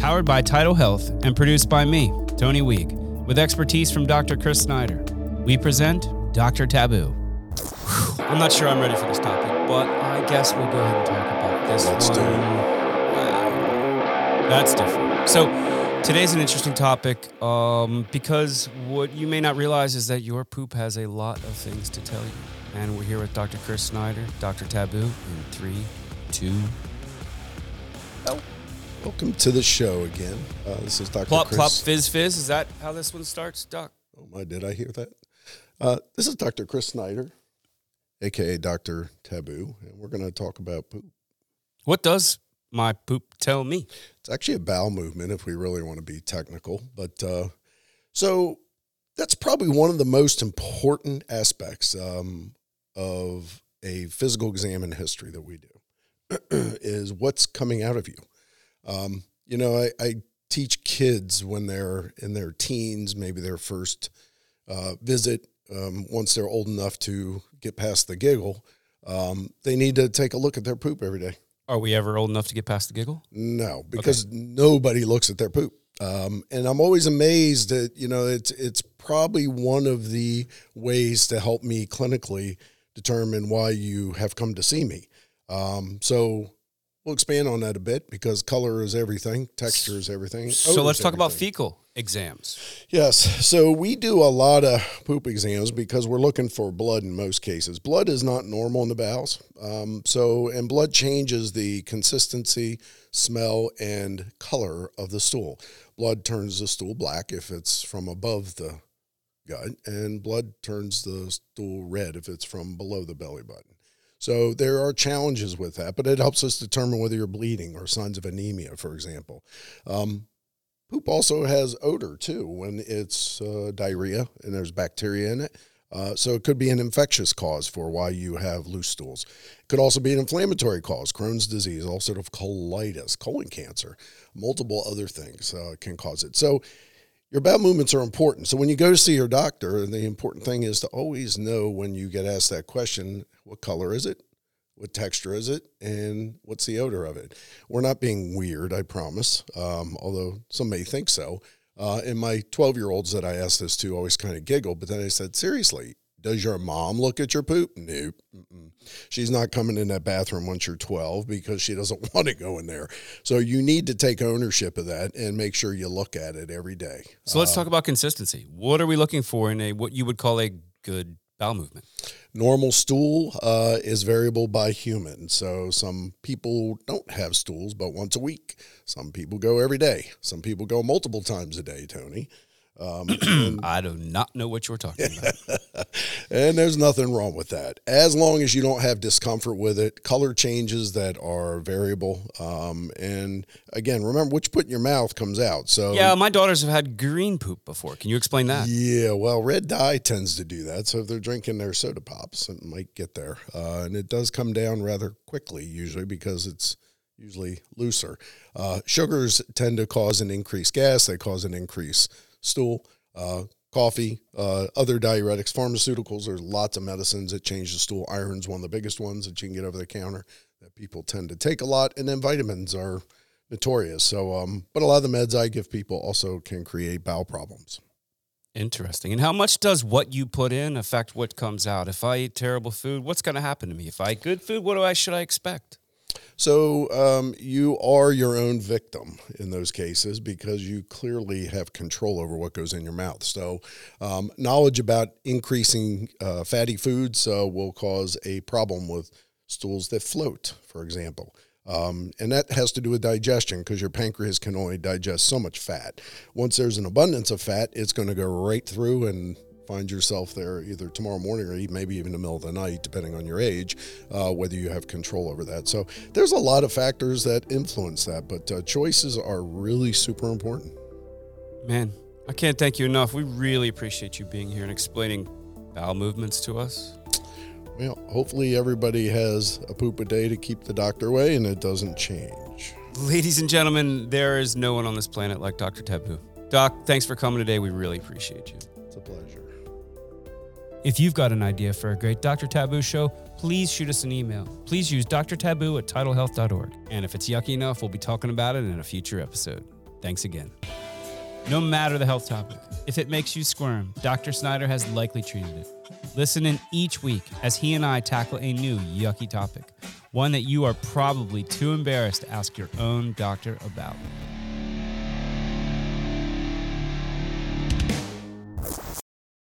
powered by TidalHealth and produced by me, Tony Weig, with expertise from Dr. Chris Snyder. We present Dr. Taboo. I'm not sure I'm ready for this topic, but I guess we'll go ahead and talk about this Let's one. do it. Wow. That's different. So today's an interesting topic um, because what you may not realize is that your poop has a lot of things to tell you. And we're here with Dr. Chris Snyder, Dr. Taboo, in three, two, Welcome to the show again. Uh, this is Dr. plop, Chris. plop, fizz, fizz. Is that how this one starts, Doc? Oh my, did I hear that? Uh, this is Dr. Chris Snyder, aka Dr. Taboo, and we're going to talk about poop. What does my poop tell me? It's actually a bowel movement if we really want to be technical. But uh, so that's probably one of the most important aspects um, of a physical exam in history that we do is what's coming out of you. Um, you know, I, I teach kids when they're in their teens, maybe their first uh, visit, um, once they're old enough to get past the giggle, um, they need to take a look at their poop every day. Are we ever old enough to get past the giggle? No, because nobody looks at their poop. Um, and I'm always amazed that you know it's it's probably one of the ways to help me clinically determine why you have come to see me. Um, so we'll expand on that a bit because color is everything, texture is everything. So let's talk about fecal exams. Yes. So we do a lot of poop exams because we're looking for blood in most cases. Blood is not normal in the bowels. Um, so, and blood changes the consistency, smell, and color of the stool. Blood turns the stool black if it's from above the gut, and blood turns the stool red if it's from below the belly button. So there are challenges with that, but it helps us determine whether you're bleeding or signs of anemia, for example. Um, Poop also has odor too when it's uh, diarrhea and there's bacteria in it. Uh, so it could be an infectious cause for why you have loose stools. It could also be an inflammatory cause, Crohn's disease, ulcerative colitis, colon cancer, multiple other things uh, can cause it. So your bowel movements are important. So when you go to see your doctor, the important thing is to always know when you get asked that question, what color is it? What texture is it? And what's the odor of it? We're not being weird, I promise, um, although some may think so. Uh, and my 12 year olds that I asked this to always kind of giggle, but then I said, seriously, does your mom look at your poop? Nope. Mm-mm. She's not coming in that bathroom once you're 12 because she doesn't want to go in there. So you need to take ownership of that and make sure you look at it every day. So let's talk about consistency. What are we looking for in a what you would call a good bowel movement? Normal stool uh, is variable by human. So some people don't have stools but once a week. Some people go every day. Some people go multiple times a day, Tony. Um, and, I do not know what you're talking about. and there's nothing wrong with that. As long as you don't have discomfort with it, color changes that are variable. Um, and again, remember what you put in your mouth comes out. So yeah, my daughters have had green poop before. Can you explain that? Yeah, well, red dye tends to do that. So if they're drinking their soda pops, it might get there. Uh, and it does come down rather quickly, usually, because it's usually looser. Uh, sugars tend to cause an increased gas, they cause an increased stool. Uh, coffee, uh, other diuretics, pharmaceuticals, there's lots of medicines that change the stool. Iron's one of the biggest ones that you can get over the counter that people tend to take a lot. And then vitamins are notorious. So, um, but a lot of the meds I give people also can create bowel problems. Interesting. And how much does what you put in affect what comes out? If I eat terrible food, what's going to happen to me? If I eat good food, what do I should I expect? So um, you are your own victim in those cases because you clearly have control over what goes in your mouth. So um, knowledge about increasing uh, fatty foods uh, will cause a problem with stools that float, for example. Um, and that has to do with digestion because your pancreas can only digest so much fat. Once there's an abundance of fat, it's going to go right through and find yourself there either tomorrow morning or maybe even in the middle of the night, depending on your age, uh, whether you have control over that. So there's a lot of factors that influence that, but uh, choices are really super important. Man, I can't thank you enough. We really appreciate you being here and explaining bowel movements to us. Well, hopefully everybody has a poop a day to keep the doctor away and it doesn't change. Ladies and gentlemen, there is no one on this planet like Dr. Taboo. Doc, thanks for coming today. We really appreciate you. It's a pleasure. If you've got an idea for a great Dr. Taboo show, please shoot us an email. Please use drtaboo at tidalhealth.org. And if it's yucky enough, we'll be talking about it in a future episode. Thanks again. No matter the health topic, if it makes you squirm, Dr. Snyder has likely treated it. Listen in each week as he and I tackle a new yucky topic, one that you are probably too embarrassed to ask your own doctor about.